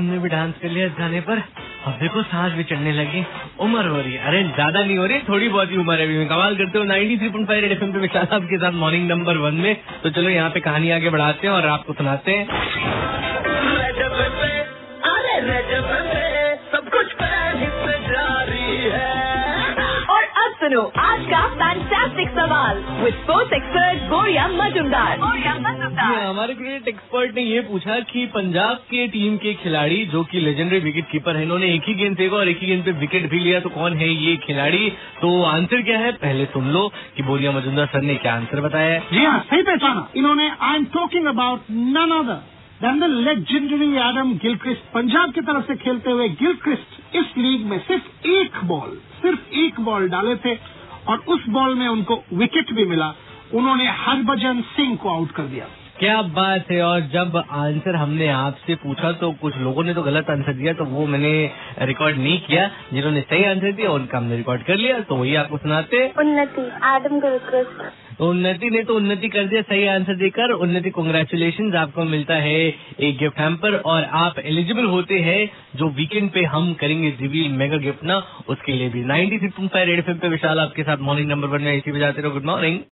हमने भी डांस कर लिया इस गाने पर अब देखो सांस भी चढ़ने लगी। उम्र हो रही है। अरे ज़्यादा नहीं हो रही थोड़ी बहुत ही उम्र है अभी कमाल करते हो 93.5 रेड एफएम पे विशाल आपके साथ मॉर्निंग नंबर वन में। तो चलो यहाँ पे कहानी आगे बढ़ाते हैं और आपको सुनाते हैं। सब कुछ और अब सुनो आज का फैंटास्टिक सवाल with sports expert Boria Majumdar हाँ, हमारे क्रिकेट एक्सपर्ट ने ये पूछा कि पंजाब के टीम के खिलाड़ी जो कि लेजेंडरी विकेट कीपर है इन्होंने एक ही गेंद फेंका और एक ही गेंद पे विकेट भी लिया तो कौन है ये खिलाड़ी? तो आंसर क्या है? पहले सुन लो कि बोलिया मजुमदार सर ने क्या आंसर बताया जी हाँ सही पहचाना। इन्होंने I am talking about none other than the legendary Adam Gilchrist Punjab की तरफ़ से खेलते हुए गिलक्रिस्ट इस लीग में सिर्फ़ एक बॉल सिर्फ़ एक बॉल डाले थे और उस बॉल में उनको विकेट भी मिला। उन्होंने हरभजन सिंह को आउट कर दिया। क्या बात है? और जब आंसर हमने आपसे पूछा तो कुछ लोगों ने तो गलत आंसर दिया तो वो मैंने रिकॉर्ड नहीं किया। जिन्होंने सही आंसर दिया उनका हमने रिकॉर्ड कर लिया। तो वही आपको सुनाते। उन्नति आदम तो उन्नति ने तो उन्नति कर दिया सही आंसर देकर। उन्नति कॉन्ग्रेचुलेशन आपको मिलता है एक गिफ्ट हैम्पर और आप एलिजिबल होते हैं जो वीकेंड पे हम करेंगे जीवी मेगा गिफ्ट ना उसके लिए भी। 96.5 रेड एफएम पे विशाल आपके साथ मॉर्निंग नंबर वन में ऐसी बजाते रहो। Good morning